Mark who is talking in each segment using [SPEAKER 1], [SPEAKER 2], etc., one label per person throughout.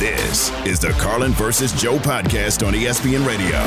[SPEAKER 1] This is the Carlin versus Joe podcast on ESPN Radio.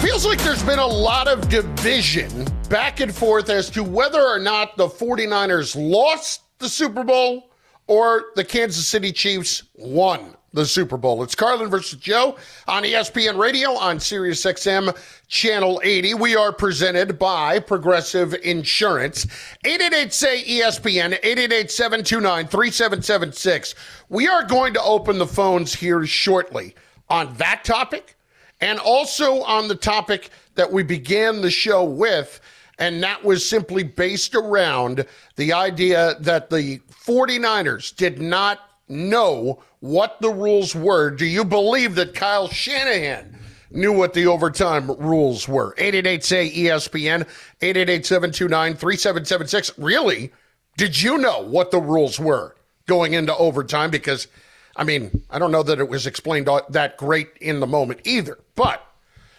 [SPEAKER 2] Feels like there's been a lot of division back and forth as to whether or not the 49ers lost the Super Bowl or the Kansas City Chiefs won the Super Bowl. It's Carlin versus Joe on ESPN Radio on Sirius XM Channel 80. We are presented by Progressive Insurance. 888 say ESPN 888 729 3776. We are going to open the phones here shortly on that topic and also on the topic that we began the show with. And that was simply based around the idea that the 49ers did not know what the rules were. Do you believe that Kyle Shanahan knew what the overtime rules were? 888 say ESPN, 888 729 3776. Really? Did you know what the rules were going into overtime? Because, I mean, I don't know that it was explained that great in the moment either. But,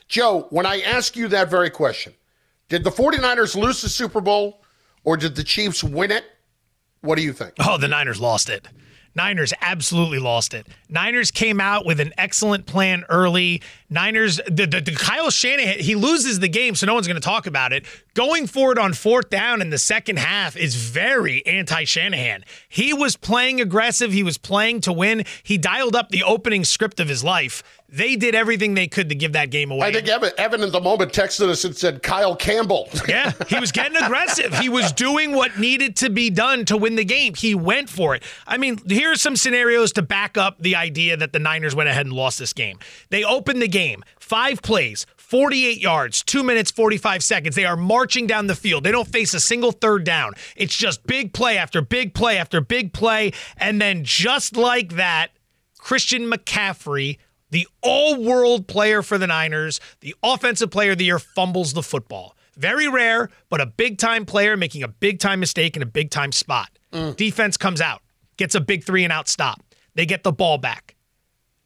[SPEAKER 2] Joe, when I ask you that very question, did the 49ers lose the Super Bowl or did the Chiefs win it? What do you think?
[SPEAKER 3] Oh, the Niners lost it. Niners absolutely lost it. Niners came out with an excellent plan early. Niners, the, the, the Kyle Shanahan, he loses the game, so no one's going to talk about it. Going forward on fourth down in the second half is very anti Shanahan. He was playing aggressive, he was playing to win. He dialed up the opening script of his life. They did everything they could to give that game away.
[SPEAKER 2] I think Evan, Evan at the moment texted us and said Kyle Campbell.
[SPEAKER 3] yeah, he was getting aggressive. He was doing what needed to be done to win the game. He went for it. I mean, here are some scenarios to back up the idea that the Niners went ahead and lost this game. They opened the game, five plays, 48 yards, two minutes, 45 seconds. They are marching down the field. They don't face a single third down. It's just big play after big play after big play. And then just like that, Christian McCaffrey the all world player for the Niners, the offensive player of the year, fumbles the football. Very rare, but a big time player making a big time mistake in a big time spot. Mm. Defense comes out, gets a big three and out stop. They get the ball back.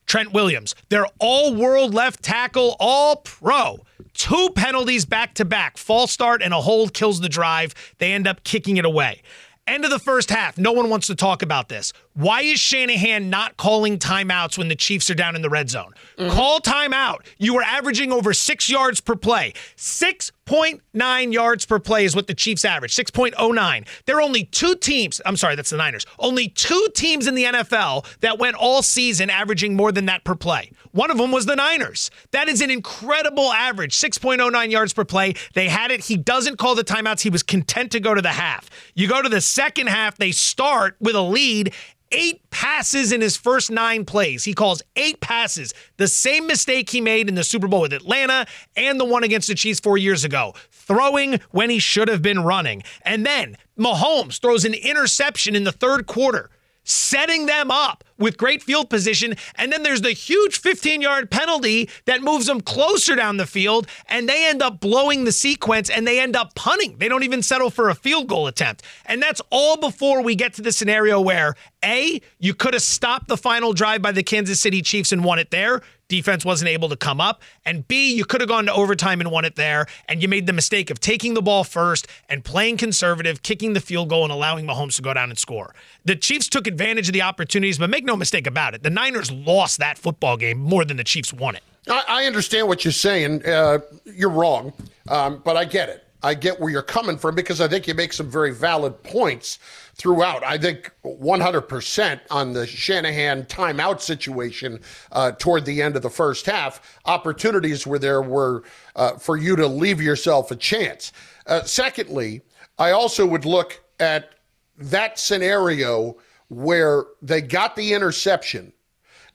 [SPEAKER 3] Trent Williams, their all world left tackle, all pro. Two penalties back to back. False start and a hold kills the drive. They end up kicking it away. End of the first half. No one wants to talk about this. Why is Shanahan not calling timeouts when the Chiefs are down in the red zone? Mm-hmm. Call timeout. You are averaging over six yards per play. 6.9 yards per play is what the Chiefs average, 6.09. There are only two teams, I'm sorry, that's the Niners, only two teams in the NFL that went all season averaging more than that per play. One of them was the Niners. That is an incredible average, 6.09 yards per play. They had it. He doesn't call the timeouts. He was content to go to the half. You go to the second half, they start with a lead eight passes in his first nine plays. He calls eight passes. The same mistake he made in the Super Bowl with Atlanta and the one against the Chiefs four years ago. Throwing when he should have been running. And then Mahomes throws an interception in the third quarter setting them up with great field position. And then there's the huge 15 yard penalty that moves them closer down the field, and they end up blowing the sequence and they end up punting. They don't even settle for a field goal attempt. And that's all before we get to the scenario where A, you could have stopped the final drive by the Kansas City Chiefs and won it there. Defense wasn't able to come up. And B, you could have gone to overtime and won it there. And you made the mistake of taking the ball first and playing conservative, kicking the field goal, and allowing Mahomes to go down and score. The Chiefs took advantage of the opportunities, but make no mistake about it, the Niners lost that football game more than the Chiefs won it.
[SPEAKER 2] I, understand what you're saying. Uh, you're wrong, um, but I get it. I get where you're coming from because I think you make some very valid points throughout. I think 100% on the Shanahan timeout situation uh, toward the end of the first half. Opportunities where there were uh, for you to leave yourself a chance. Uh, secondly, I also would look at that scenario where they got the interception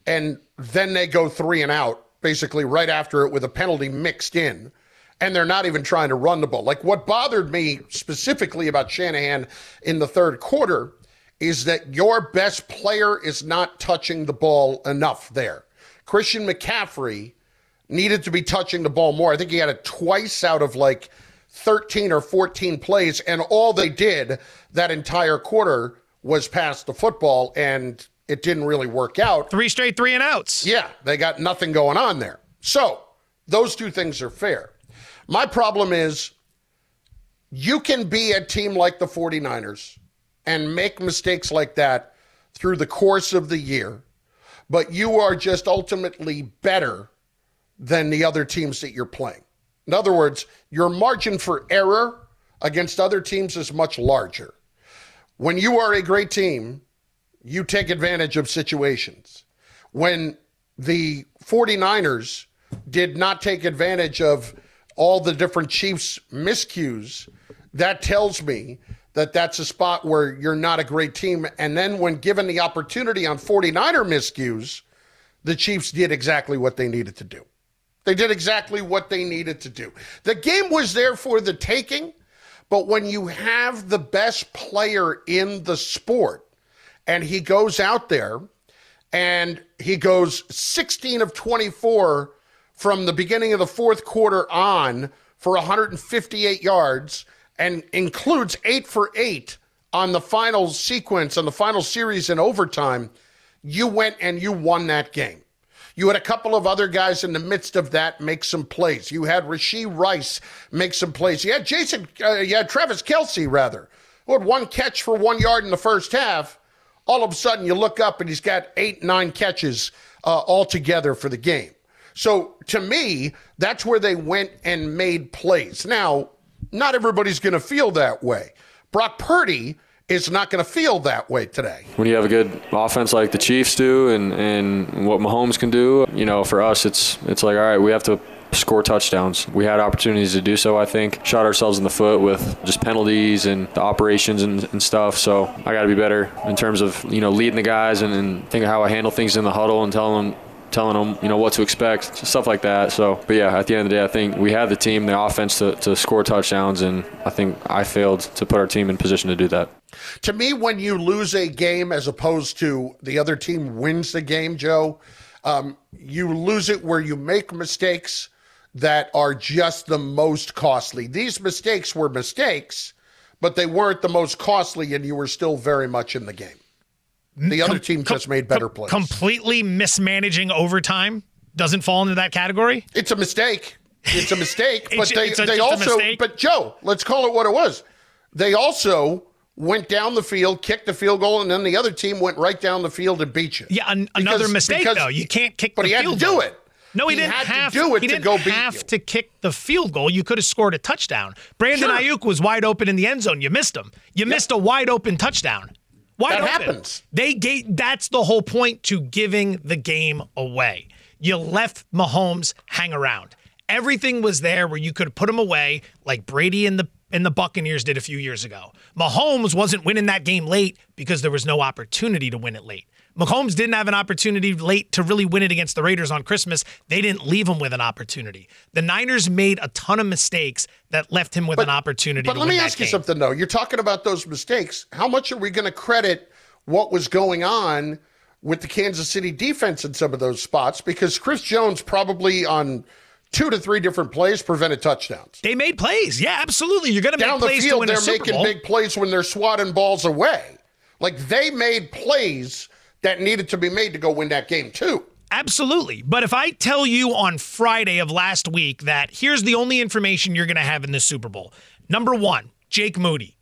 [SPEAKER 2] and then they go three and out, basically right after it with a penalty mixed in and they're not even trying to run the ball. Like what bothered me specifically about Shanahan in the third quarter is that your best player is not touching the ball enough there. Christian McCaffrey needed to be touching the ball more. I think he had it twice out of like 13 or 14 plays, and all they did that entire quarter was pass the football, and it didn't really work out.
[SPEAKER 3] Three straight three and outs.
[SPEAKER 2] Yeah, they got nothing going on there. So those two things are fair. My problem is you can be a team like the 49ers and make mistakes like that through the course of the year, but you are just ultimately better than the other teams that you're playing. In other words, your margin for error against other teams is much larger. When you are a great team, you take advantage of situations. When the 49ers did not take advantage of all the different Chiefs miscues, that tells me that that's a spot where you're not a great team. And then when given the opportunity on 49er miscues, the Chiefs did exactly what they needed to do. They did exactly what they needed to do. The game was there for the taking, but when you have the best player in the sport and he goes out there and he goes 16 of 24 from the beginning of the fourth quarter on for 158 yards and includes eight for eight on the final sequence, on the final series in overtime, you went and you won that game. You had a couple of other guys in the midst of that make some plays. You had Rashee Rice make some plays. You had Jason, uh, you had Travis Kelce, rather, who had one catch for one yard in the first half. All of a sudden, you look up and he's got eight, nine catches uh, altogether for the game. So to me, that's where they went and made plays. Now, not everybody's going to feel that way. Brock Purdy is not going to feel that way today.
[SPEAKER 4] When you have a good offense like the Chiefs do and, and what Mahomes can do, you know, for us, it's it's like, all right, we have to score touchdowns. We had opportunities to do so, I think. Shot ourselves in the foot with just penalties and the operations and, and stuff. So I got to be better in terms of, you know, leading the guys and, and think of how I handle things in the huddle and telling them telling them, you know, what to expect, stuff like that. So, but yeah, at the end of the day, I think we had the team, the offense to, to score touchdowns, and I think I failed to put our team in position to do that.
[SPEAKER 2] To me, when you lose a game as opposed to the other team wins the game, Joe, um, you lose it where you make mistakes that are just the most costly. These mistakes were mistakes, but they weren't the most costly, and you were still very much in the game. The other com- team just made better
[SPEAKER 3] com-
[SPEAKER 2] plays.
[SPEAKER 3] Completely mismanaging overtime doesn't fall into that category.
[SPEAKER 2] It's a mistake. It's a mistake. but they, a, they also, but Joe, let's call it what it was. They also went down the field, kicked the field goal, and then the other team went right down the field and beat you.
[SPEAKER 3] Yeah, an- because, another mistake because, though. You can't kick. The field.
[SPEAKER 2] But
[SPEAKER 3] he
[SPEAKER 2] had
[SPEAKER 3] to
[SPEAKER 2] do
[SPEAKER 3] goal.
[SPEAKER 2] it.
[SPEAKER 3] No, he,
[SPEAKER 2] he
[SPEAKER 3] didn't have
[SPEAKER 2] to do it
[SPEAKER 3] he
[SPEAKER 2] to
[SPEAKER 3] didn't
[SPEAKER 2] go beat
[SPEAKER 3] have
[SPEAKER 2] you.
[SPEAKER 3] to kick the field goal. You could have scored a touchdown. Brandon
[SPEAKER 2] Sure.
[SPEAKER 3] Aiyuk was wide open in the end zone. You missed him. You missed a wide open touchdown. Wide
[SPEAKER 2] That happens.
[SPEAKER 3] They gave that's the whole point to giving the game away. You left Mahomes hang around. Everything was there where you could put him away, like Brady and the and the Buccaneers did a few years ago. Mahomes wasn't winning that game late because there was no opportunity to win it late. Mahomes didn't have an opportunity late to really win it against the Raiders on Christmas. They didn't leave him with an opportunity. The Niners made a ton of mistakes that left him with an opportunity.
[SPEAKER 2] But let me ask you something though. You're talking about those mistakes. How much are we going to credit what was going on with the Kansas City defense in some of those spots? Because Chris Jones probably on two to three different plays prevented touchdowns.
[SPEAKER 3] They made plays. Yeah, absolutely. You're going to make
[SPEAKER 2] Down the
[SPEAKER 3] to
[SPEAKER 2] field, they're making big plays when they're swatting balls away. Like they made plays that needed to be made to go win that game too.
[SPEAKER 3] Absolutely. But if I tell you on Friday of last week that here's the only information you're going to have in the Super Bowl. Number one, Jake Moody.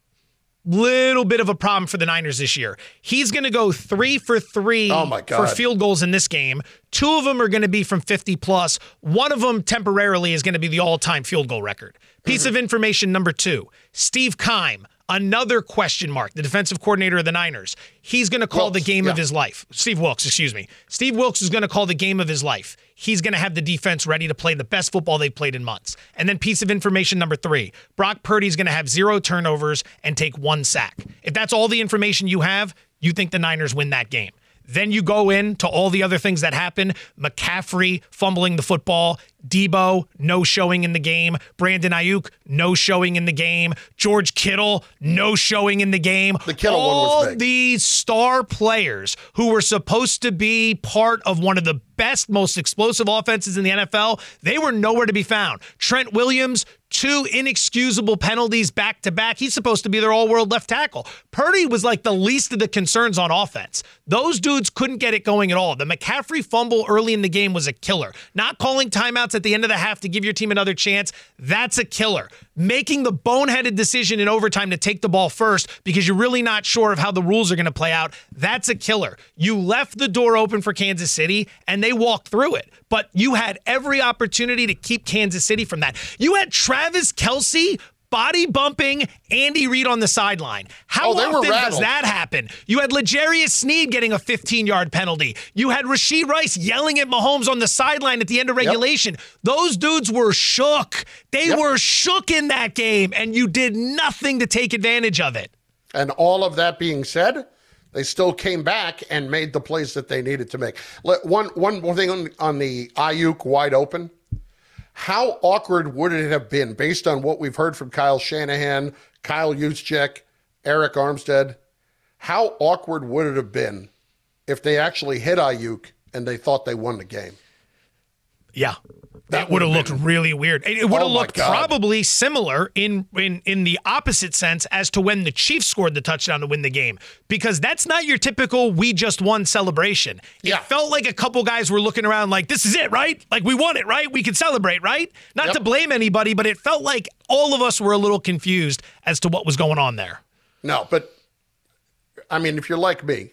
[SPEAKER 3] Little bit of a problem for the Niners this year. He's going to go three for three
[SPEAKER 2] Oh, my God.
[SPEAKER 3] for field goals in this game. Two of them are going to be from 50 plus. One of them temporarily is going to be the all time field goal record. Piece mm-hmm. of information number two Steve Kime, another question mark, the defensive coordinator of the Niners. He's going to call
[SPEAKER 2] Wilks,
[SPEAKER 3] the game of his life. Steve Wilks, excuse me. Steve Wilks is going to call the game of his life. He's going to have the defense ready to play the best football they've played in months. And then piece of information number three Brock Purdy's going to have zero turnovers and take one sack. If that's all the information you have, you think the Niners win that game. Then you go in to all the other things that happen McCaffrey fumbling the football, Deebo, no showing in the game. Brandon Aiyuk, no showing in the game. George Kittle, no showing in the game.
[SPEAKER 2] The Kittle
[SPEAKER 3] All
[SPEAKER 2] one was
[SPEAKER 3] these star players who were supposed to be part of one of the best, most explosive offenses in the NFL, they were nowhere to be found. Trent Williams, two inexcusable penalties back to back. He's supposed to be their all world left tackle. Purdy was like the least of the concerns on offense. Those dudes couldn't get it going at all. The McCaffrey fumble early in the game was a killer. Not calling timeouts at the end of the half to give your team another chance, that's a killer. Making the boneheaded decision in overtime to take the ball first because you're really not sure of how the rules are going to play out, that's a killer. You left the door open for Kansas City and they walked through it. But you had every opportunity to keep Kansas City from that. You had Travis Kelce body bumping Andy Reid on the sideline. How
[SPEAKER 2] Oh,
[SPEAKER 3] often does that happen? You had L'Jarius Sneed getting a 15 yard penalty. You had Rashee Rice yelling at Mahomes on the sideline at the end of regulation. Those dudes were shook. They
[SPEAKER 2] Yep.
[SPEAKER 3] were shook in that game, and you did nothing to take advantage of it.
[SPEAKER 2] And all of that being said, they still came back and made the plays that they needed to make. One, one more thing on, on the Aiyuk wide open. How awkward would it have been, based on what we've heard from Kyle Shanahan, Kyle Juszczyk, Arik Armstead? How awkward would it have been if they actually hit Aiyuk and they thought they won the game?
[SPEAKER 3] Yeah.
[SPEAKER 2] That
[SPEAKER 3] would have looked really weird. It, would
[SPEAKER 2] Oh
[SPEAKER 3] have
[SPEAKER 2] my
[SPEAKER 3] looked probably similar in, in in the opposite sense as to when the Chiefs scored the touchdown to win the game. Because that's not your typical we just won celebration.
[SPEAKER 2] Yeah.
[SPEAKER 3] It felt like a couple guys were looking around like, this is it, right? Like we won it, right? We can celebrate, right? Not
[SPEAKER 2] Yep.
[SPEAKER 3] to blame anybody, but it felt like all of us were a little confused as to what was going on there.
[SPEAKER 2] No, but I mean, if you're like me,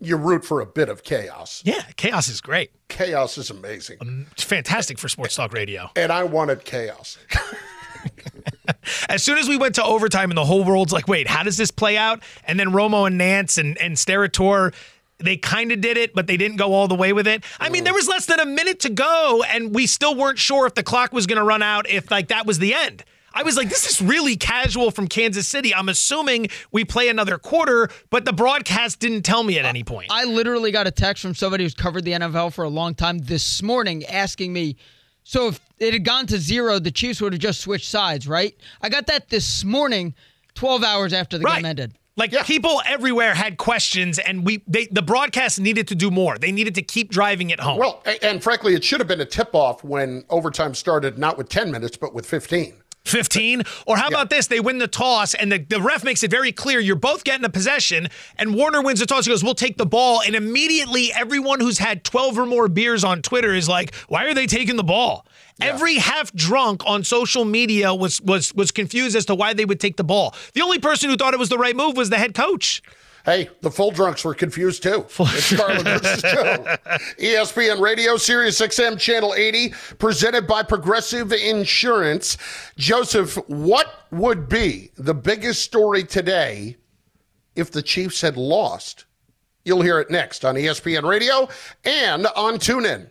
[SPEAKER 2] you root for a bit of chaos.
[SPEAKER 3] Yeah, chaos is great.
[SPEAKER 2] Chaos is amazing.
[SPEAKER 3] Um, it's fantastic for sports talk radio.
[SPEAKER 2] And I wanted chaos.
[SPEAKER 3] As soon as we went to overtime and the whole world's like, wait, how does this play out? And then Romo and Nance and, and Steratore, they kind of did it, but they didn't go all the way with it. I mean, there was less than a minute to go, and we still weren't sure if the clock was going to run out, if like that was the end. I was like, this is really casual from Kansas City. I'm assuming we play another quarter, but the broadcast didn't tell me at any point.
[SPEAKER 5] I literally got a text from somebody who's covered the NFL for a long time this morning asking me, so if it had gone to zero, the Chiefs would have just switched sides, right? I got that this morning, 12 hours after the game ended.
[SPEAKER 3] Like people everywhere had questions, and we they the broadcast needed to do more. They needed to keep driving it home.
[SPEAKER 2] Well, a- and frankly, it should have been a tip off when overtime started, not with 10 minutes, but with 15.
[SPEAKER 3] 15. Or how about this? They win the toss, and the, the ref makes it very clear you're both getting a possession, and Warner wins the toss. He goes, We'll take the ball. And immediately, everyone who's had 12 or more beers on Twitter is like, Why are they taking the ball? Every half drunk on social media was was was confused as to why they would take the ball. The only person who thought it was the right move was the head coach.
[SPEAKER 2] Hey, the full drunks were confused too. It's Carlin versus Joe. ESPN Radio, Sirius XM Channel 80, presented by Progressive Insurance. Joseph, what would be the biggest story today if the Chiefs had lost? You'll hear it next on ESPN Radio and on TuneIn.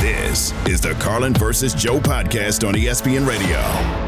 [SPEAKER 1] This is the Carlin versus Joe podcast on ESPN Radio.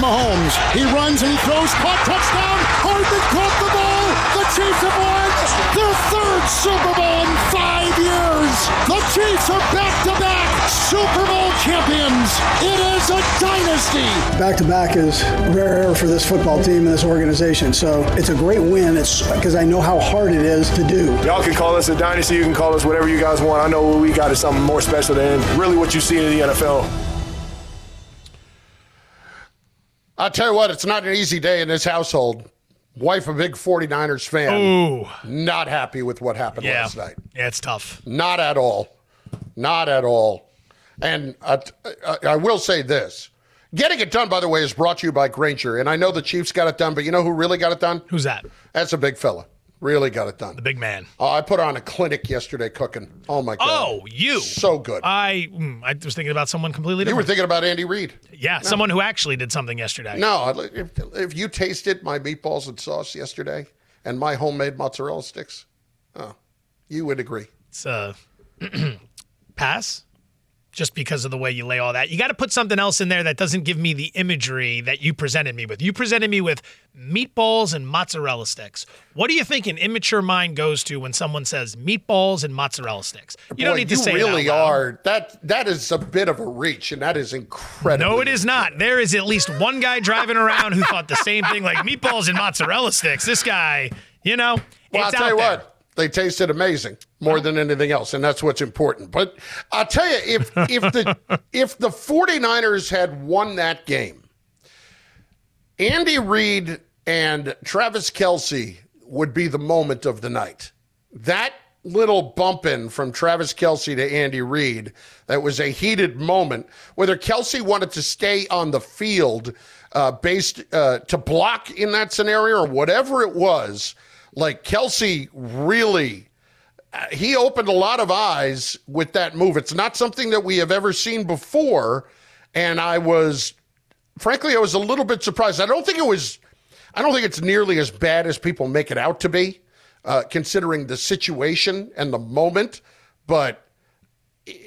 [SPEAKER 6] Mahomes. He runs and he throws. Caught touchdown. Hardman caught the ball. The Chiefs have won their third Super Bowl in five years. The Chiefs are back to back Super Bowl champions. It is a dynasty.
[SPEAKER 7] Back to back is rare air for this football team and this organization. So it's a great win. It's because I know how hard it is to do.
[SPEAKER 8] Y'all can call us a dynasty. You can call us whatever you guys want. I know what we got is something more special than really what you see in the NFL.
[SPEAKER 2] I'll tell you what, it's not an easy day in this household. Wife, a big 49ers fan.
[SPEAKER 3] Ooh.
[SPEAKER 2] Not happy with what happened
[SPEAKER 3] Yeah.
[SPEAKER 2] last night.
[SPEAKER 3] Yeah, it's tough.
[SPEAKER 2] Not at all. Not at all. And I, I, I will say this getting it done, by the way, is brought to you by Grainger. And I know the Chiefs got it done, but you know who really got it done?
[SPEAKER 3] Who's that?
[SPEAKER 2] That's a big fella. Really got it done.
[SPEAKER 3] The big man.
[SPEAKER 2] Oh, I put on a clinic yesterday cooking. Oh, my God.
[SPEAKER 3] Oh, you.
[SPEAKER 2] So good.
[SPEAKER 3] I mm, I was thinking about someone completely different.
[SPEAKER 2] you were thinking about Andy Reid.
[SPEAKER 3] yeah, someone who actually did something yesterday.
[SPEAKER 2] No, if, if you tasted my meatballs and sauce yesterday and my homemade mozzarella sticks, oh, you would agree.
[SPEAKER 3] It's uh, pass. Just because of the way you lay all that, you got to put something else in there that doesn't give me the imagery that you presented me with. You presented me with meatballs and mozzarella sticks. What do you think an immature mind goes to when someone says meatballs and mozzarella sticks? You don't
[SPEAKER 2] Boy,
[SPEAKER 3] need to
[SPEAKER 2] you
[SPEAKER 3] say
[SPEAKER 2] really are. That that is a bit of a reach, and that is incredible.
[SPEAKER 3] No, it is not. There is at least one guy driving around who thought the same thing, like meatballs and mozzarella sticks. This guy, you know,
[SPEAKER 2] Well, I'll tell
[SPEAKER 3] out
[SPEAKER 2] you
[SPEAKER 3] there.
[SPEAKER 2] what. They tasted amazing more than anything else, and that's what's important. But I'll tell you, if if the if the 49ers had won that game, Andy Reid and Travis Kelce would be the moment of the night. That little bumping from Travis Kelce to Andy Reid, that was a heated moment. Whether Kelce wanted to stay on the field uh, based uh, to block in that scenario or whatever it was, like Kelce really uh, he opened a lot of eyes with that move. It's not something that we have ever seen before. And I was, frankly, I was a little bit surprised. I don't think it was, I don't think it's nearly as bad as people make it out to be, uh, considering the situation and the moment. But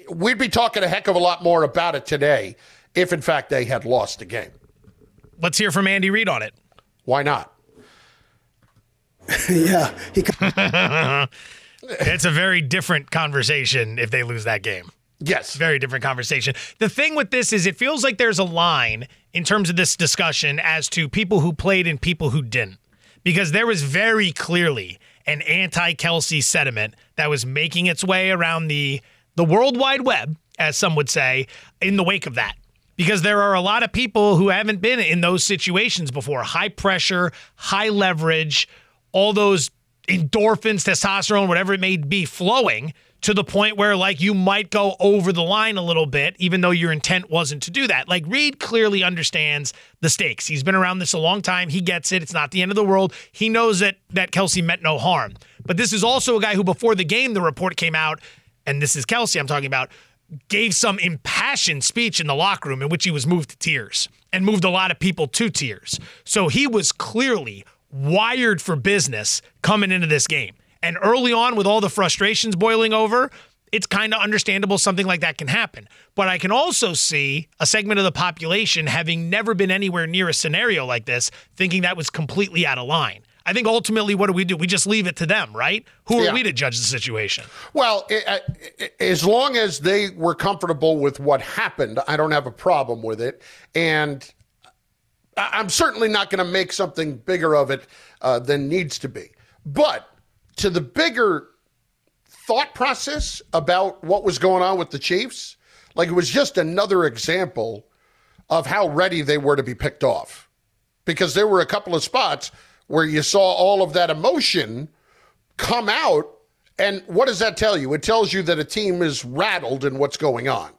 [SPEAKER 2] we'd be talking a heck of a lot more about it today if, in fact, they had lost the game.
[SPEAKER 3] Let's hear from Andy Reid on it.
[SPEAKER 2] Why not?
[SPEAKER 7] yeah, he
[SPEAKER 3] It's a very different conversation if they lose that game.
[SPEAKER 2] Yes.
[SPEAKER 3] Very different conversation. The thing with this is it feels like there's a line in terms of this discussion as to people who played and people who didn't. Because there was very clearly an anti-Kelce sentiment that was making its way around the the World Wide Web, as some would say, in the wake of that. Because there are a lot of people who haven't been in those situations before. High pressure, high leverage, all those endorphins, testosterone, whatever it may be, flowing to the point where like you might go over the line a little bit, even though your intent wasn't to do that. Like Reid clearly understands the stakes. He's been around this a long time. He gets it. It's not the end of the world. He knows that that Kelce meant no harm. But this is also a guy who, before the game, the report came out, and this is Kelce I'm talking about, gave some impassioned speech in the locker room in which he was moved to tears and moved a lot of people to tears. So he was clearly wired for business coming into this game. And early on, with all the frustrations boiling over, it's kind of understandable something like that can happen. But I can also see a segment of the population having never been anywhere near a scenario like this, thinking that was completely out of line. I think ultimately, what do we do? We just leave it to them, right? Who are
[SPEAKER 2] Yeah.
[SPEAKER 3] we to judge the situation?
[SPEAKER 2] Well, i i as long as they were comfortable with what happened, I don't have a problem with it. And I'm certainly not going to make something bigger of it uh, than needs to be. But to the bigger thought process about what was going on with the Chiefs, like it was just another example of how ready they were to be picked off. Because there were a couple of spots where you saw all of that emotion come out. And what does that tell you? It tells you that a team is rattled in what's going on,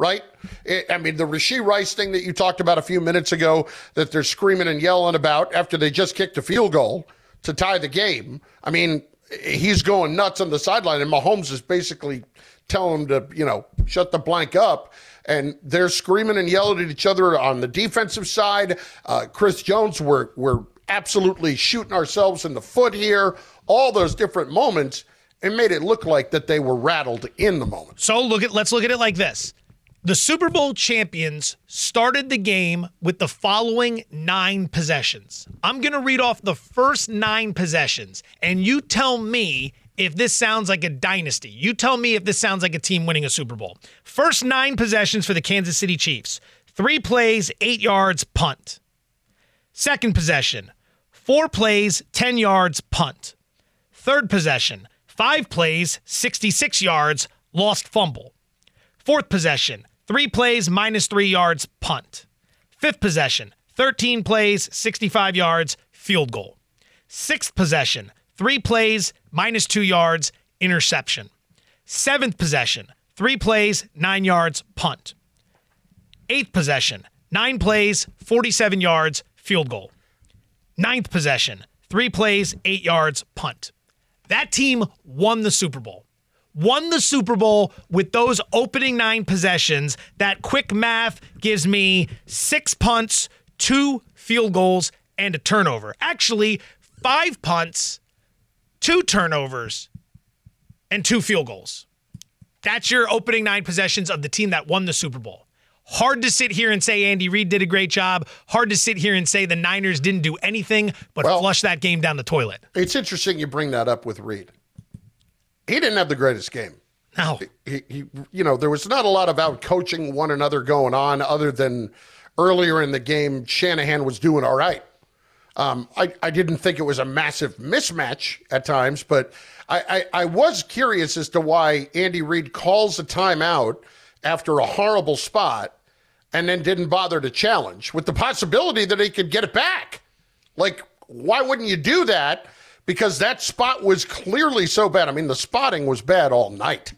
[SPEAKER 2] right? It, I mean, the Rashee Rice thing that you talked about a few minutes ago that they're screaming and yelling about after they just kicked a field goal to tie the game. I mean, he's going nuts on the sideline, and Mahomes is basically telling him to, you know, shut the blank up. And they're screaming and yelling at each other on the defensive side. Uh, Chris Jones, we're, we're absolutely shooting ourselves in the foot here. All those different moments. It made it look like that they were rattled in the moment.
[SPEAKER 3] So look at let's look at it like this. The Super Bowl champions started the game with the following nine possessions. I'm going to read off the first nine possessions, and you tell me if this sounds like a dynasty. You tell me if this sounds like a team winning a Super Bowl. First nine possessions for the Kansas City Chiefs three plays, eight yards, punt. Second possession, four plays, 10 yards, punt. Third possession, five plays, 66 yards, lost fumble. Fourth possession, three plays, minus three yards, punt. Fifth possession, 13 plays, 65 yards, field goal. Sixth possession, three plays, minus two yards, interception. Seventh possession, three plays, nine yards, punt. Eighth possession, nine plays, 47 yards, field goal. Ninth possession, three plays, eight yards, punt. That team won the Super Bowl. Won the Super Bowl with those opening nine possessions. That quick math gives me six punts, two field goals, and a turnover. Actually, five punts, two turnovers, and two field goals. That's your opening nine possessions of the team that won the Super Bowl. Hard to sit here and say Andy Reid did a great job. Hard to sit here and say the Niners didn't do anything but well, flush that game down the toilet.
[SPEAKER 2] It's interesting you bring that up with Reid. He didn't have the greatest game.
[SPEAKER 3] No.
[SPEAKER 2] He, he, you know, there was not a lot of out coaching one another going on other than earlier in the game, Shanahan was doing all right. Um, I, I didn't think it was a massive mismatch at times, but I, I, I was curious as to why Andy Reid calls a timeout after a horrible spot and then didn't bother to challenge with the possibility that he could get it back. Like, why wouldn't you do that? Because that spot was clearly so bad. I mean, the spotting was bad all night,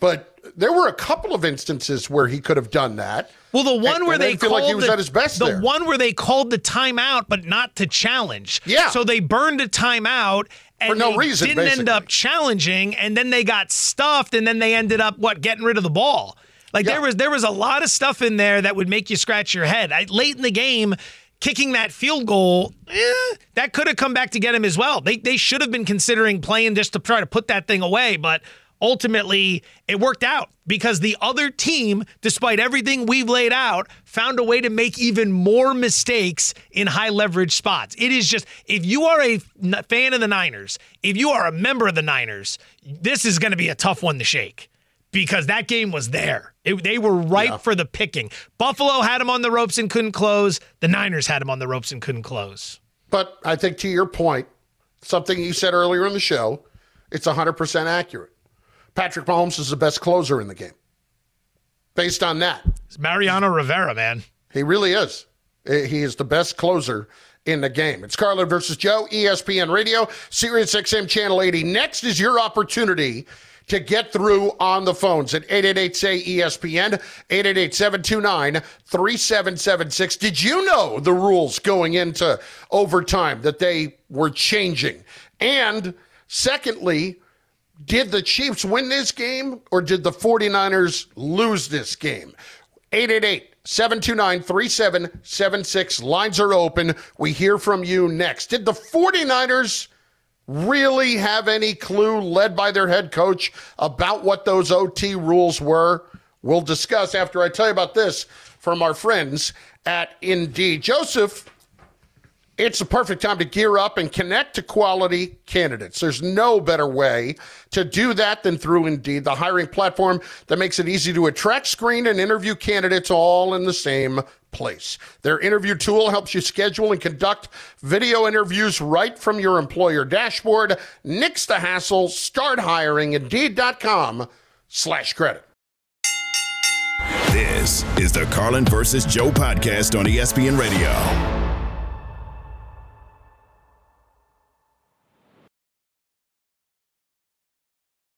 [SPEAKER 2] but there were a couple of instances where he could have done that.
[SPEAKER 3] Well, the one
[SPEAKER 2] and,
[SPEAKER 3] where
[SPEAKER 2] and
[SPEAKER 3] they
[SPEAKER 2] feel
[SPEAKER 3] called
[SPEAKER 2] like he was
[SPEAKER 3] the,
[SPEAKER 2] at his best.
[SPEAKER 3] The one where they called the timeout, but not to challenge.
[SPEAKER 2] Yeah.
[SPEAKER 3] So they burned a timeout and
[SPEAKER 2] For no reason,
[SPEAKER 3] didn't end up challenging, and then they got stuffed, and then they ended up what getting rid of the ball. Like
[SPEAKER 2] Yeah.
[SPEAKER 3] there was there was a lot of stuff in there that would make you scratch your head. I, late in the game, kicking that field goal, eh, that could have come back to get him as well. They they should have been considering playing just to try to put that thing away, but ultimately it worked out because the other team, despite everything we've laid out, found a way to make even more mistakes in high leverage spots. It is just if you are a fan of the Niners, if you are a member of the Niners, this is going to be a tough one to shake because that game was there. It- they were ripe
[SPEAKER 2] Yeah.
[SPEAKER 3] for the picking. Buffalo had him on the ropes and couldn't close. The Niners had him on the ropes and couldn't close.
[SPEAKER 2] But I think to your point, something you said earlier in the show, it's 100% accurate. Patrick Mahomes is the best closer in the game. Based on that,
[SPEAKER 3] It's Mariano Rivera, man.
[SPEAKER 2] he really is. He is the best closer in the game. It's Carlin versus Joe, ESPN Radio, Sirius XM Channel 80. Next is your opportunity to get through on the phones at 888 say ESPN, 888 729 3776. Did you know the rules going into overtime that they were changing? And secondly, did the Chiefs win this game or did the 49ers lose this game? 888 729 3776. Lines are open. We hear from you next. Did the 49ers really have any clue, led by their head coach, about what those OT rules were? We'll discuss after I tell you about this from our friends at Indeed. Joseph, it's the perfect time to gear up and connect to quality candidates. There's no better way to do that than through Indeed, the hiring platform that makes it easy to attract, screen, and interview candidates all in the same place. Their interview tool helps you schedule and conduct video interviews right from your employer dashboard. Nix the hassle. Start hiring. Indeed.com slash credit.
[SPEAKER 1] This This is the Carlin versus Joe podcast on ESPN Radio.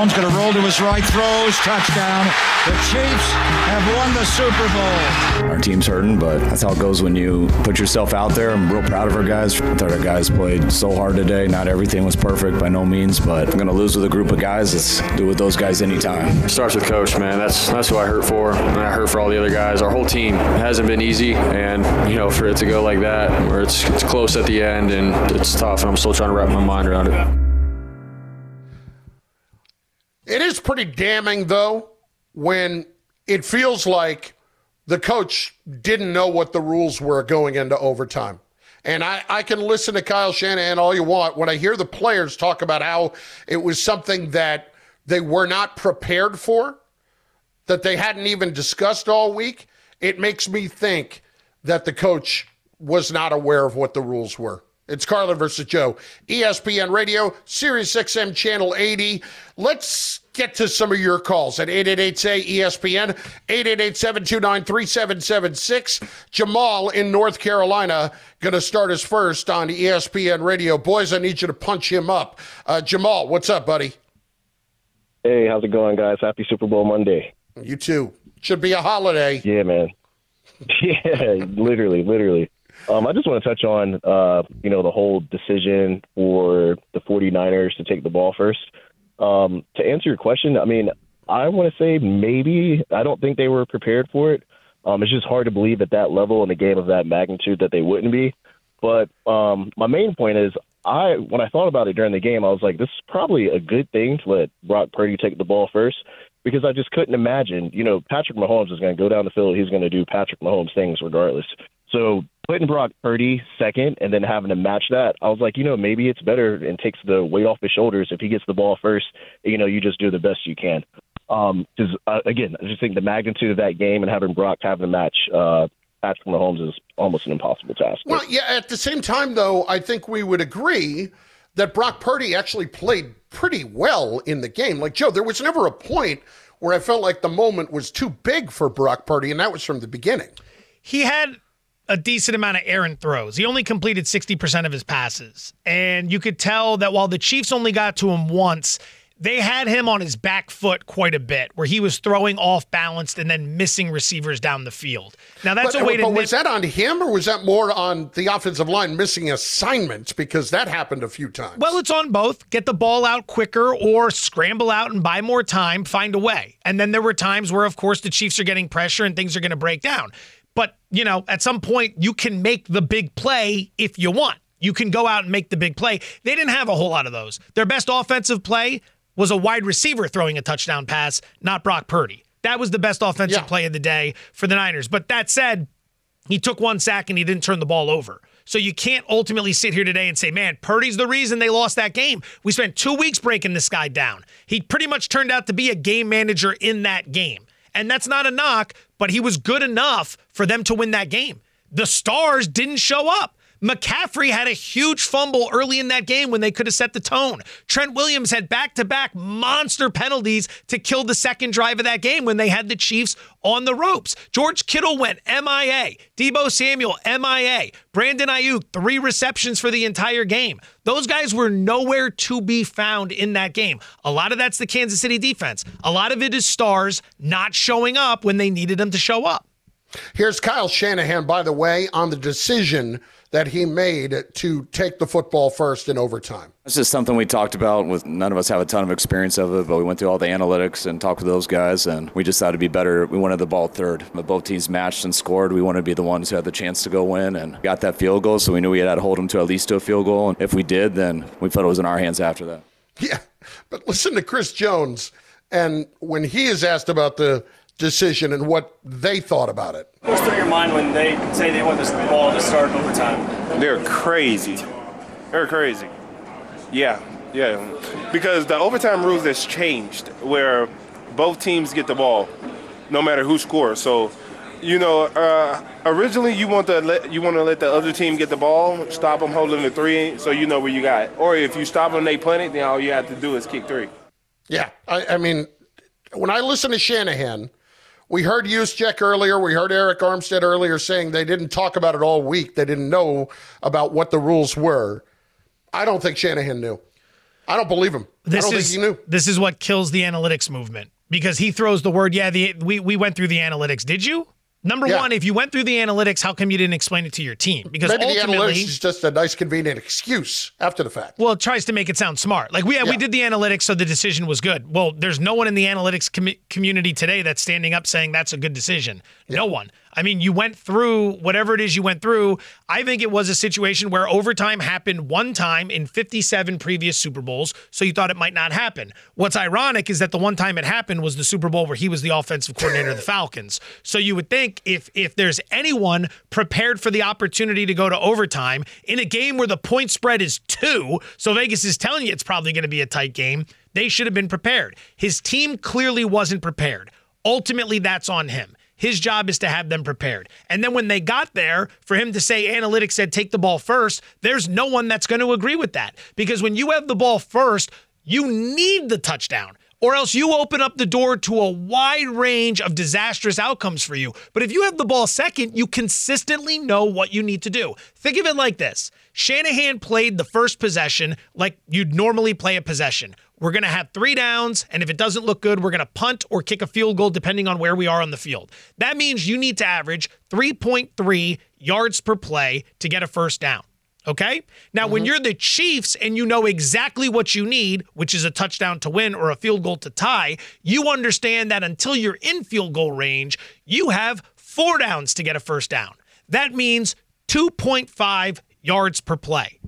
[SPEAKER 9] Mahomes going to roll to his right, throws, touchdown. The Chiefs have won the Super Bowl.
[SPEAKER 10] Our team's hurting, but that's how it goes when you put yourself out there. I'm real proud of our guys. I thought our guys played so hard today. Not everything was perfect by no means, but I'm going to lose with a group of guys. Let's do with those guys anytime.
[SPEAKER 4] It starts with coach, man. That's that's who I hurt for, and I hurt for all the other guys. Our whole team hasn't been easy, and you know, for it to go like that, where it's it's close at the end and it's tough, and I'm still trying to wrap my mind around it.
[SPEAKER 2] It is pretty damning, though, when it feels like the coach didn't know what the rules were going into overtime. And I, I can listen to Kyle Shanahan all you want. When I hear the players talk about how it was something that they were not prepared for, that they hadn't even discussed all week, it makes me think that the coach was not aware of what the rules were. It's Carlin versus Joe. ESPN Radio, Sirius XM Channel 80. Let's get to some of your calls at 888-SAY-ESPN, 888-729-3776. Jamal in North Carolina going to start us first on ESPN Radio. Boys, I need you to punch him up. Uh, Jamal, what's up, buddy?
[SPEAKER 11] Hey, how's it going, guys? Happy Super Bowl Monday.
[SPEAKER 2] You too. Should be a holiday.
[SPEAKER 11] Yeah, man. Yeah, literally, literally. Um, I just want to touch on, uh, you know, the whole decision for the 49ers to take the ball first. Um, to answer your question, I mean, I want to say maybe. I don't think they were prepared for it. Um, it's just hard to believe at that level in a game of that magnitude that they wouldn't be. But um, my main point is, I when I thought about it during the game, I was like, this is probably a good thing to let Brock Purdy take the ball first because I just couldn't imagine. You know, Patrick Mahomes is going to go down the field. He's going to do Patrick Mahomes things regardless. So putting Brock Purdy second and then having to match that, I was like, you know, maybe it's better and takes the weight off his shoulders if he gets the ball first. You know, you just do the best you can. Um, because uh, again, I just think the magnitude of that game and having Brock have the match uh, Patrick Mahomes is almost an impossible task.
[SPEAKER 2] Well, yeah. At the same time, though, I think we would agree that Brock Purdy actually played pretty well in the game. Like Joe, there was never a point where I felt like the moment was too big for Brock Purdy, and that was from the beginning.
[SPEAKER 3] He had a decent amount of errant throws. He only completed 60% of his passes. And you could tell that while the Chiefs only got to him once, they had him on his back foot quite a bit, where he was throwing off balanced and then missing receivers down the field. Now that's
[SPEAKER 2] but,
[SPEAKER 3] a way
[SPEAKER 2] but
[SPEAKER 3] to.
[SPEAKER 2] was that on him, or was that more on the offensive line missing assignments? Because that happened a few times.
[SPEAKER 3] Well, it's on both. Get the ball out quicker, or scramble out and buy more time. Find a way. And then there were times where, of course, the Chiefs are getting pressure and things are going to break down. But you know, at some point, you can make the big play if you want. You can go out and make the big play. They didn't have a whole lot of those. Their best offensive play was a wide receiver throwing a touchdown pass, not Brock Purdy. That was the best offensive
[SPEAKER 2] Yeah.
[SPEAKER 3] play of the day for the Niners. But that said, he took one sack and he didn't turn the ball over. So you can't ultimately sit here today and say, man, Purdy's the reason they lost that game. We spent two weeks breaking this guy down. He pretty much turned out to be a game manager in that game. And that's not a knock, but he was good enough for them to win that game. The stars didn't show up. McCaffrey had a huge fumble early in that game when they could have set the tone. Trent Williams had back to back monster penalties to kill the second drive of that game when they had the Chiefs on the ropes. George Kittle went MIA. Deebo Samuel, MIA. Brandon Aiyuk, three receptions for the entire game. Those guys were nowhere to be found in that game. A lot of that's the Kansas City defense. A lot of it is stars not showing up when they needed them to show up.
[SPEAKER 2] Here's Kyle Shanahan, by the way, on the decision that he made to take the football first in overtime.
[SPEAKER 10] This is something we talked about with none of us have a ton of experience of it, but we went through all the analytics and talked with those guys and we just thought it'd be better. We wanted the ball third. But both teams matched and scored. We wanted to be the ones who had the chance to go win and got that field goal, so we knew we had to hold them to at least to a field goal. And if we did, then we felt it was in our hands after that.
[SPEAKER 2] Yeah. But listen to Chris Jones and when he is asked about the decision and what they thought about it.
[SPEAKER 12] What's through your mind when they say they want this ball to start overtime?
[SPEAKER 13] They're crazy. They're crazy. Yeah, yeah. Because the overtime rules has changed where both teams get the ball, no matter who scores. So, you know, uh, originally you want to let you want to let the other team get the ball, stop them holding the three, so you know where you got. It. Or if you stop them, they punt it, then all you have to do is kick three.
[SPEAKER 2] Yeah, I, I mean, when I listen to Shanahan we heard Juszczyk earlier. We heard Arik Armstead earlier saying they didn't talk about it all week. They didn't know about what the rules were. I don't think Shanahan knew. I don't believe him.
[SPEAKER 3] This
[SPEAKER 2] I don't
[SPEAKER 3] is,
[SPEAKER 2] think he knew.
[SPEAKER 3] This is what kills the analytics movement because he throws the word, yeah, the, we, we went through the analytics. Did you? Number
[SPEAKER 2] Yeah.
[SPEAKER 3] one, if you went through the analytics, how come you didn't explain it to your team? Because
[SPEAKER 2] Maybe the
[SPEAKER 3] ultimately,
[SPEAKER 2] analytics is just a nice, convenient excuse after the fact.
[SPEAKER 3] Well, it tries to make it sound smart. Like we we did the analytics, so the decision was good. Well, there's no one in the analytics com- community today that's standing up saying that's a good decision. No one. I mean, you went through whatever it is you went through. I think it was a situation where overtime happened one time in 57 previous Super Bowls, so you thought it might not happen. What's ironic is that the one time it happened was the Super Bowl where he was the offensive coordinator of the Falcons. So you would think if if there's anyone prepared for the opportunity to go to overtime in a game where the point spread is 2, so Vegas is telling you it's probably going to be a tight game, they should have been prepared. His team clearly wasn't prepared. Ultimately, that's on him. His job is to have them prepared. And then when they got there, for him to say analytics said take the ball first, there's no one that's going to agree with that. Because when you have the ball first, you need the touchdown. Or else you open up the door to a wide range of disastrous outcomes for you. But if you have the ball second, you consistently know what you need to do. Think of it like this Shanahan played the first possession like you'd normally play a possession. We're going to have three downs, and if it doesn't look good, we're going to punt or kick a field goal depending on where we are on the field. That means you need to average 3.3 yards per play to get a first down. Okay? Now, when mm-hmm. you're the Chiefs and you know exactly what you need, which is a touchdown to win or a field goal to tie, you understand that until you're in field goal range, you have four downs to get a first down. That means 2.5 yards per play.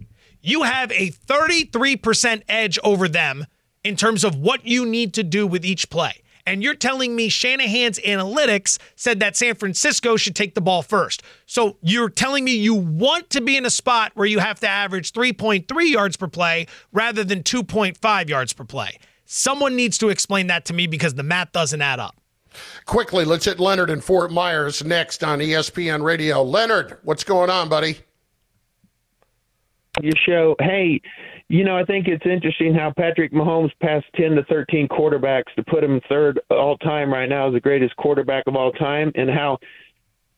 [SPEAKER 3] You have a 33% edge over them in terms of what you need to do with each play. And you're telling me Shanahan's analytics said that San Francisco should take the ball first. So you're telling me you want to be in a spot where you have to average 3.3 yards per play rather than 2.5 yards per play. Someone needs to explain that to me because the math doesn't add up.
[SPEAKER 2] Quickly, let's hit Leonard in Fort Myers next on ESPN Radio. Leonard, what's going on, buddy?
[SPEAKER 14] your show. Hey, you know, I think it's interesting how Patrick Mahomes passed 10 to 13 quarterbacks to put him third all time right now as the greatest quarterback of all time, and how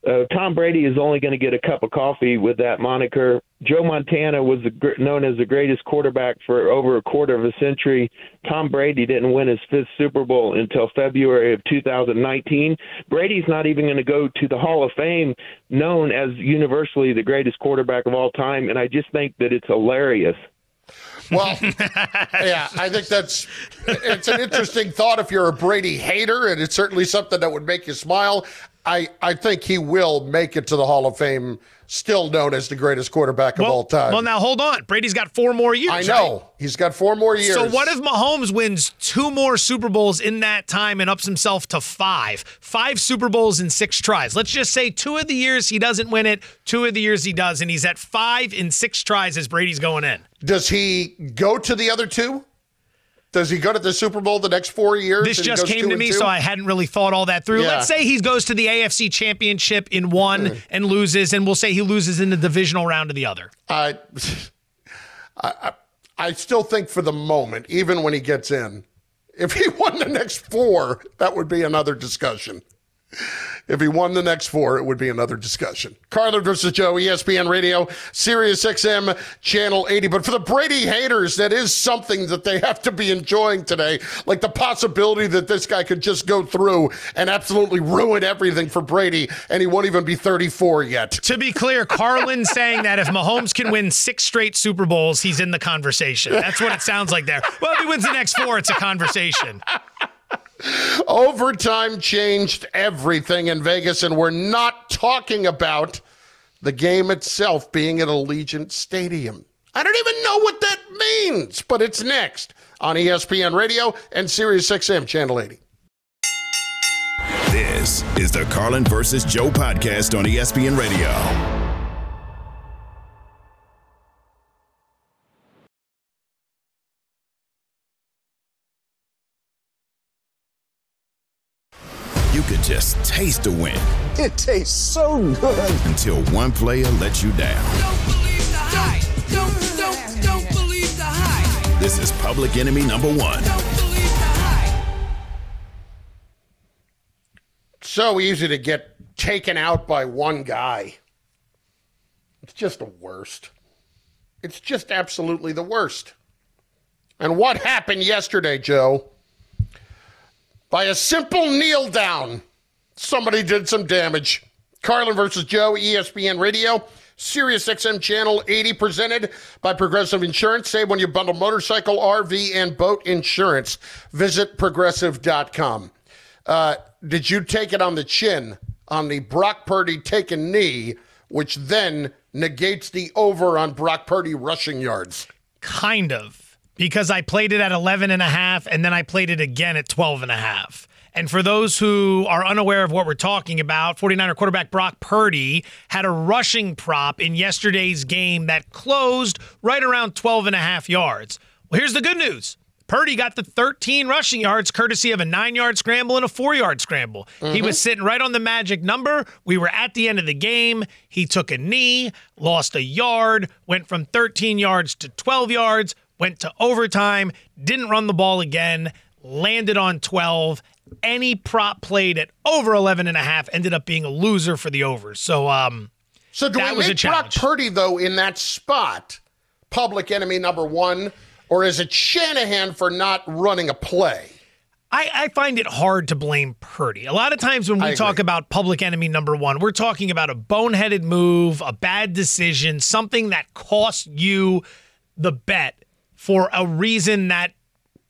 [SPEAKER 14] uh, Tom Brady is only going to get a cup of coffee with that moniker. Joe Montana was the, known as the greatest quarterback for over a quarter of a century. Tom Brady didn't win his fifth Super Bowl until February of 2019. Brady's not even going to go to the Hall of Fame, known as universally the greatest quarterback of all time. And I just think that it's hilarious.
[SPEAKER 2] Well, yeah, I think that's it's an interesting thought if you're a Brady hater, and it's certainly something that would make you smile. I, I think he will make it to the Hall of Fame, still known as the greatest quarterback of all time.
[SPEAKER 3] Well, now hold on. Brady's got four more years.
[SPEAKER 2] I know.
[SPEAKER 3] right?
[SPEAKER 2] He's got four more years.
[SPEAKER 3] So what if Mahomes wins two more Super Bowls in that time and ups himself to five? Five Super Bowls in six tries. Let's just say two of the years he doesn't win it, two of the years he does, and he's at five in six tries as Brady's going in.
[SPEAKER 2] Does he go to the other two? Does he go to the Super Bowl the next four years?
[SPEAKER 3] This just came to me, so I hadn't really thought all that through.
[SPEAKER 2] Yeah.
[SPEAKER 3] Let's say he goes to the AFC Championship in one and loses, and we'll say he loses in the divisional round of the other.
[SPEAKER 2] I, I, I- I still think for the moment, even when he gets in, if he won the next four, that would be another discussion. If he won the next four, it would be another discussion. Carlin versus Joe, ESPN Radio, Sirius XM, Channel 80. But for the Brady haters, that is something that they have to be enjoying today. Like the possibility that this guy could just go through and absolutely ruin everything for Brady, and he won't even be 34 yet.
[SPEAKER 3] To be clear, Carlin saying that if Mahomes can win six straight Super Bowls, he's in the conversation. That's what it sounds like there. Well, if he wins the next four, it's a conversation.
[SPEAKER 2] Overtime changed everything in Vegas, and we're not talking about the game itself being at Allegiant Stadium. I don't even know what that means, but it's next on ESPN Radio and Sirius XM Channel 80.
[SPEAKER 1] This is the Carlin versus Joe podcast on ESPN Radio. Just taste the win
[SPEAKER 6] It tastes so good.
[SPEAKER 1] until one player lets you down.
[SPEAKER 6] Don't, don't, don't believe the hype.
[SPEAKER 1] This is public enemy number one.
[SPEAKER 2] So easy to get taken out by one guy. It's just the worst. It's just absolutely the worst. And what happened yesterday, Joe? By a simple kneel down, somebody did some damage. Carlin versus Joe, ESPN Radio, Sirius XM Channel 80, presented by Progressive Insurance. Save when you bundle motorcycle, RV, and boat insurance. Visit progressive.com. Uh, did you take it on the chin on the Brock Purdy taken knee, which then negates the over on Brock Purdy rushing yards?
[SPEAKER 3] Kind of. Because I played it at 11 and a half and then I played it again at 12 and a half. And for those who are unaware of what we're talking about, 49er quarterback Brock Purdy had a rushing prop in yesterday's game that closed right around 12 and a half yards. Well, here's the good news. Purdy got the 13 rushing yards courtesy of a nine yard scramble and a four yard scramble. He was mm-hmm. sitting right on the magic number. We were at the end of the game. He took a knee, lost a yard, went from 13 yards to 12 yards, went to overtime, didn't run the ball again, landed on 12. Any prop played at over 11 and a half ended up being a loser for the overs. So, um,
[SPEAKER 2] So do we make Brock. Purdy though in that spot public enemy number one, or is it Shanahan for not running a play?
[SPEAKER 3] I, I find it hard to blame Purdy. A lot of times when we
[SPEAKER 2] I
[SPEAKER 3] talk
[SPEAKER 2] agree.
[SPEAKER 3] about public enemy number one, we're talking about a boneheaded move, a bad decision, something that cost you the bet for a reason that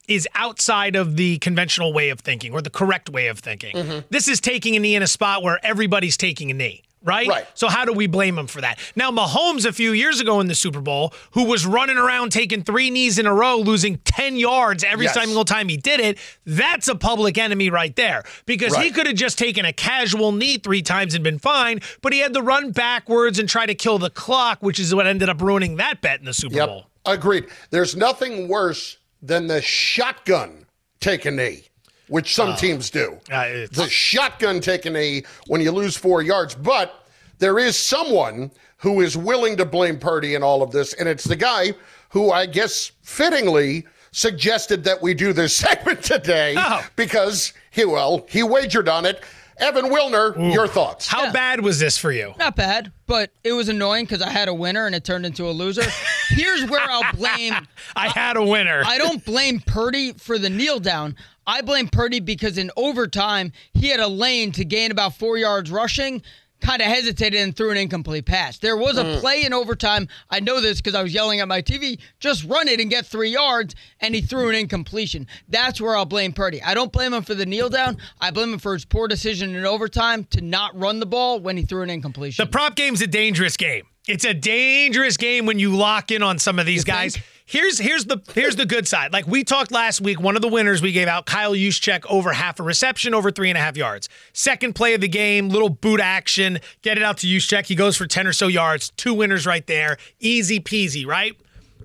[SPEAKER 3] is outside of the conventional way of thinking or the correct way of thinking.
[SPEAKER 2] Mm-hmm.
[SPEAKER 3] This is taking a knee in a spot where everybody's taking a knee. Right?
[SPEAKER 2] Right.
[SPEAKER 3] So how do we blame him for that? Now Mahomes a few years ago in the Super Bowl, who was running around taking three knees in a row, losing 10 yards every
[SPEAKER 2] Yes.
[SPEAKER 3] single time he did it, that's a public enemy right there. Because he could have just taken a casual knee three times and been fine, but he had to run backwards and try to kill the clock, which is what ended up ruining that bet in the Super
[SPEAKER 2] Yep.
[SPEAKER 3] Bowl.
[SPEAKER 2] Agreed. There's nothing worse than the shotgun take a knee, which some teams do.
[SPEAKER 3] Uh,
[SPEAKER 2] the shotgun take a knee when you lose four yards. But there is someone who is willing to blame Purdy in all of this, and it's the guy who I guess fittingly suggested that we do this segment today
[SPEAKER 3] Oh.
[SPEAKER 2] because he well he wagered on it. Evan Wilner, your thoughts?
[SPEAKER 3] How bad was this for you?
[SPEAKER 5] Not bad, but it was annoying because I had a winner and it turned into a loser. Here's where I'll blame.
[SPEAKER 3] I had a winner.
[SPEAKER 5] I don't blame Purdy for the kneel down. I blame Purdy because in overtime he had a lane to gain about four yards rushing. Kind of hesitated and threw an incomplete pass. There was a mm. play in overtime. I know this because I was yelling at my TV. Just run it and get three yards, and he threw an incompletion. That's where I'll blame Purdy. I don't blame him for the kneel down. I blame him for his poor decision in overtime to not run the ball when he threw an incompletion.
[SPEAKER 3] The prop game's a dangerous game. It's a dangerous game when you lock in on some of these guys. Here's here's the here's the good side. Like we talked last week, one of the winners we gave out, Kyle Juszczyk, over half a reception, over three and a half yards. Second play of the game, little boot action, get it out to Juszczyk. He goes for ten or so yards. Two winners right there, easy peasy, right?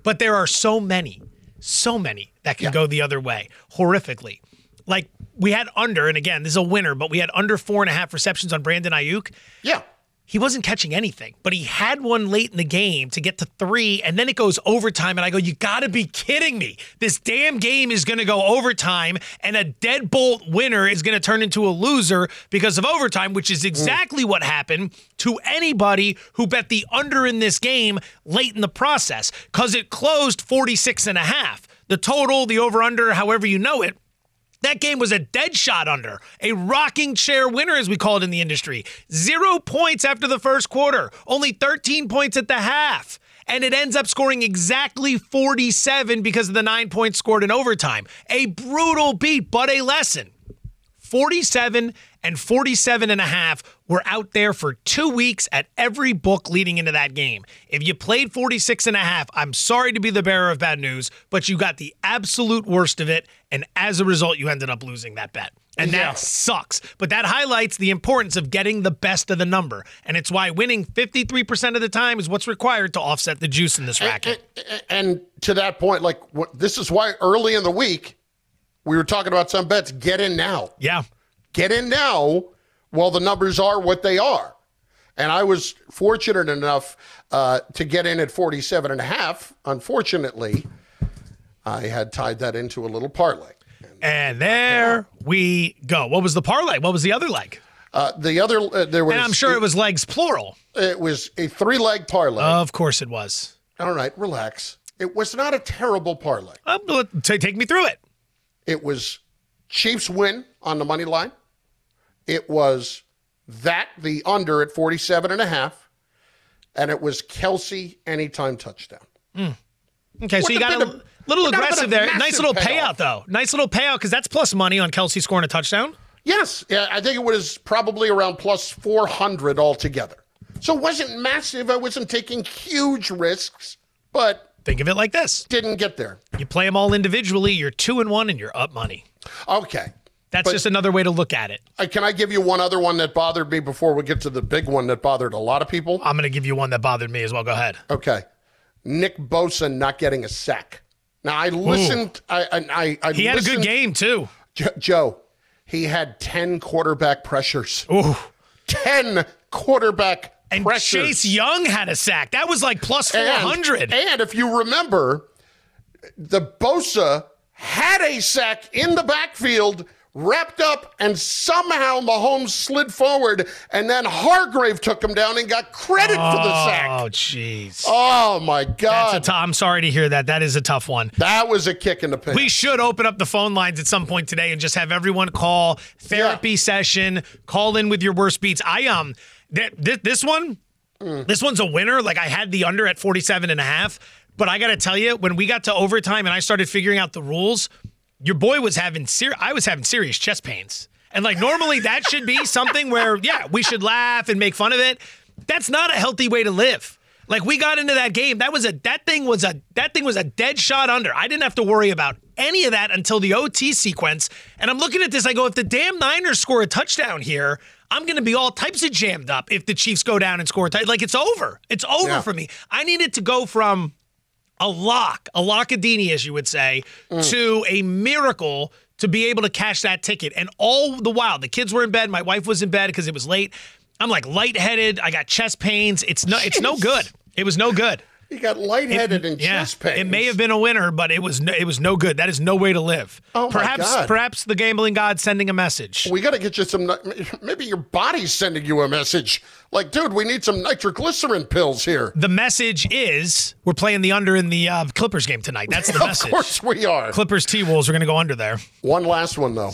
[SPEAKER 3] But there are so many, so many that can go the other way, horrifically. Like we had under, and again, this is a winner, but we had under four and a half receptions on Brandon Aiyuk.
[SPEAKER 2] Yeah.
[SPEAKER 3] He wasn't catching anything, but he had one late in the game to get to three, and then it goes overtime. And I go, You gotta be kidding me. This damn game is gonna go overtime, and a deadbolt winner is gonna turn into a loser because of overtime, which is exactly what happened to anybody who bet the under in this game late in the process, because it closed 46 and a half. The total, the over under, however you know it, that game was a dead shot under, a rocking chair winner, as we call it in the industry. Zero points after the first quarter, only 13 points at the half. And it ends up scoring exactly 47 because of the nine points scored in overtime. A brutal beat, but a lesson. 47 and 47 and a half were out there for two weeks at every book leading into that game. If you played 46 and a half, I'm sorry to be the bearer of bad news, but you got the absolute worst of it. And as a result, you ended up losing that bet. And that sucks. But that highlights the importance of getting the best of the number. And it's why winning 53% of the time is what's required to offset the juice in this racket.
[SPEAKER 2] And, and to that point, like what, this is why early in the week we were talking about some bets. Get in now.
[SPEAKER 3] Yeah.
[SPEAKER 2] Get in now while the numbers are what they are. And I was fortunate enough uh, to get in at 47 and a half. Unfortunately, I had tied that into a little parlay.
[SPEAKER 3] And there we go. What was the parlay? What was the other leg?
[SPEAKER 2] Uh, the other, uh, there was.
[SPEAKER 3] And I'm sure it was legs plural.
[SPEAKER 2] It was a three leg parlay.
[SPEAKER 3] Of course it was.
[SPEAKER 2] All right, relax. It was not a terrible parlay.
[SPEAKER 3] Uh, take me through it.
[SPEAKER 2] It was Chiefs win on the money line. It was that the under at 47 and a half. And it was Kelce anytime touchdown. Hmm.
[SPEAKER 3] Okay, so you got a
[SPEAKER 2] a-
[SPEAKER 3] little
[SPEAKER 2] would have been
[SPEAKER 3] aggressive
[SPEAKER 2] a
[SPEAKER 3] there. Nice little
[SPEAKER 2] payoff.
[SPEAKER 3] payout, though. Nice little payout because that's plus money on Kelce scoring a touchdown.
[SPEAKER 2] Yes, yeah, I think it was probably around plus 400 altogether. So it wasn't massive. I wasn't taking huge risks, but
[SPEAKER 3] Think of it like this:
[SPEAKER 2] didn't get there.
[SPEAKER 3] you play them all individually, you're two and one, and you're up money.
[SPEAKER 2] Okay.
[SPEAKER 3] That's
[SPEAKER 2] But-
[SPEAKER 3] just another way to look at it.
[SPEAKER 2] Can I give you one other one that bothered me before we get to the big one that bothered a lot of people?
[SPEAKER 3] I'm going to give you one that bothered me as well. Go ahead.
[SPEAKER 2] Okay. Nick Bosa not getting a sack. Now I listened. I, I, I,
[SPEAKER 3] He had a good game too.
[SPEAKER 2] Jo- Joe, he had ten quarterback pressures.
[SPEAKER 3] Ooh.
[SPEAKER 2] Ten quarterback
[SPEAKER 3] And
[SPEAKER 2] pressures.
[SPEAKER 3] Chase Young had a sack. That was like plus
[SPEAKER 2] And-
[SPEAKER 3] 400.
[SPEAKER 2] And, if you remember, the Bosa had a sack in the backfield, wrapped up, and somehow Mahomes slid forward, and then Hargrave took him down and got credit for the sack.
[SPEAKER 3] Oh, jeez.
[SPEAKER 2] Oh my God!
[SPEAKER 3] That's a t- I'm sorry to hear that. That is a tough one.
[SPEAKER 2] that was a kick in the pants.
[SPEAKER 3] We should open up the phone lines at some point today and just have everyone call therapy session, call in with your worst beats. I um th- th- this one this one's a winner. Like I had the under at 47 and a half, but I got to tell you when we got to overtime and I started figuring out the rules, your boy was having ser- I was having serious chest pains. And like normally that should be something where yeah, we should laugh and make fun of it. That's not a healthy way to live. Like we got into that game, that was a that thing was a that thing was a dead shot under. I didn't have to worry about any of that until the OT sequence. And I'm looking at this, I go, if the damn Niners score a touchdown here, I'm gonna be all types of jammed up if the Chiefs go down and score a touchdown. Like it's over. It's over
[SPEAKER 2] Yeah.
[SPEAKER 3] for me. I needed to go from a lock, a lockadini, as you would say, mm. to a miracle to be able to cash that ticket. And all the while, the kids were in bed, my wife was in bed because it was late. I'm like lightheaded. I got chest pains. It's no, it's no good. It was no good.
[SPEAKER 2] You got lightheaded and
[SPEAKER 3] Yeah,
[SPEAKER 2] chest pains.
[SPEAKER 3] it may have been a winner, but it was no, it was no good. That is no way to live.
[SPEAKER 2] Oh, my
[SPEAKER 3] perhaps
[SPEAKER 2] God.
[SPEAKER 3] perhaps the gambling god sending a message.
[SPEAKER 2] We got to get you some. Maybe your body's sending you a message. Like, dude, we need some nitroglycerin pills here.
[SPEAKER 3] The message is we're playing the under in the uh, Clippers game tonight. That's the message.
[SPEAKER 2] of course we are.
[SPEAKER 3] Clippers T Wolves are going to go under there.
[SPEAKER 2] One last one though.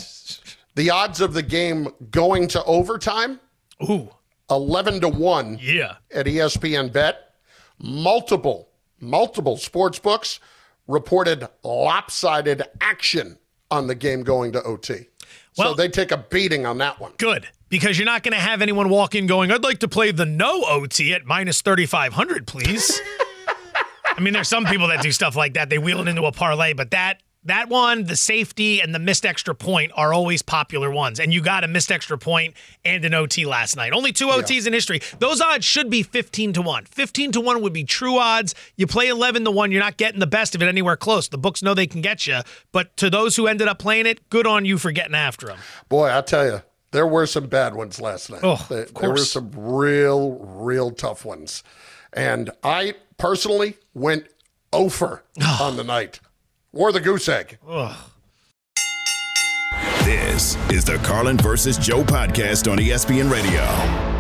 [SPEAKER 2] The odds of the game going to overtime,
[SPEAKER 3] Ooh,
[SPEAKER 2] eleven to one
[SPEAKER 3] yeah.
[SPEAKER 2] at ESPN Bet. Multiple, multiple sports books reported lopsided action on the game going to OT. so they take a beating on that one.
[SPEAKER 3] Good. Because you're not going to have anyone walk in going, I'd like to play the no OT at minus 3,500, please. I mean, there's some people that do stuff like that. They wheel it into a parlay, but that that one, the safety and the missed extra point are always popular ones. And you got a missed extra point and an OT last night. Only two OTs in history. Those odds should be 15 to 1. 15 to 1 would be true odds. You play 11 to 1, you're not getting the best of it anywhere close. The books know they can get you. But to those who ended up playing it, good on you for getting after them.
[SPEAKER 2] Boy, I tell you, there were some bad ones last night.
[SPEAKER 3] Oh,
[SPEAKER 2] there, there were some real, real tough ones. And I personally went over on the night. Wore the goose egg.
[SPEAKER 1] This is the Carlin versus Joe podcast on ESPN Radio.